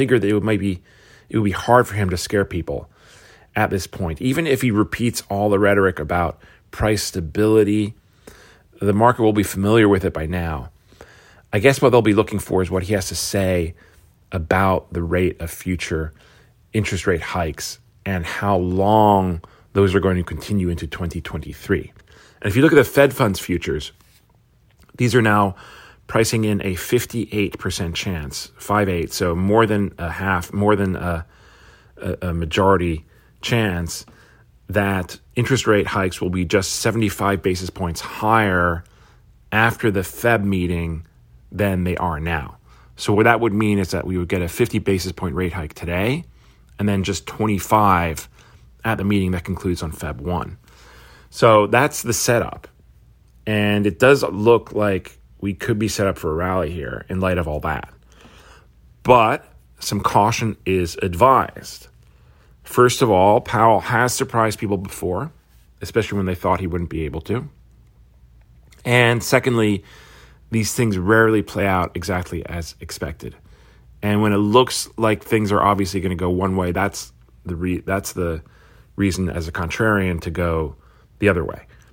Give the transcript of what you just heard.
figured that it would might be it would be hard for him to scare people at this point. Even if he repeats all the rhetoric about price stability, the market will be familiar with it by now. I guess what they'll be looking for is what he has to say about the rate of future interest rate hikes and how long those are going to continue into 2023. And if you look at the Fed funds futures, these are now pricing in a 58% chance, 5-8, so more than a half, more than a, a, majority chance that interest rate hikes will be just 75 basis points higher after the Fed meeting than they are now. So what that would mean is that we would get a 50 basis point rate hike today and then just 25 at the meeting that concludes on Feb 1. So that's the setup. And it does look like we could be set up for a rally here in light of all that. But some caution is advised. First of all, Powell has surprised people before, especially when they thought he wouldn't be able to. And secondly, these things rarely play out exactly as expected. And when it looks like things are obviously going to go one way, that's the re- that's the reason as a contrarian to go the other way.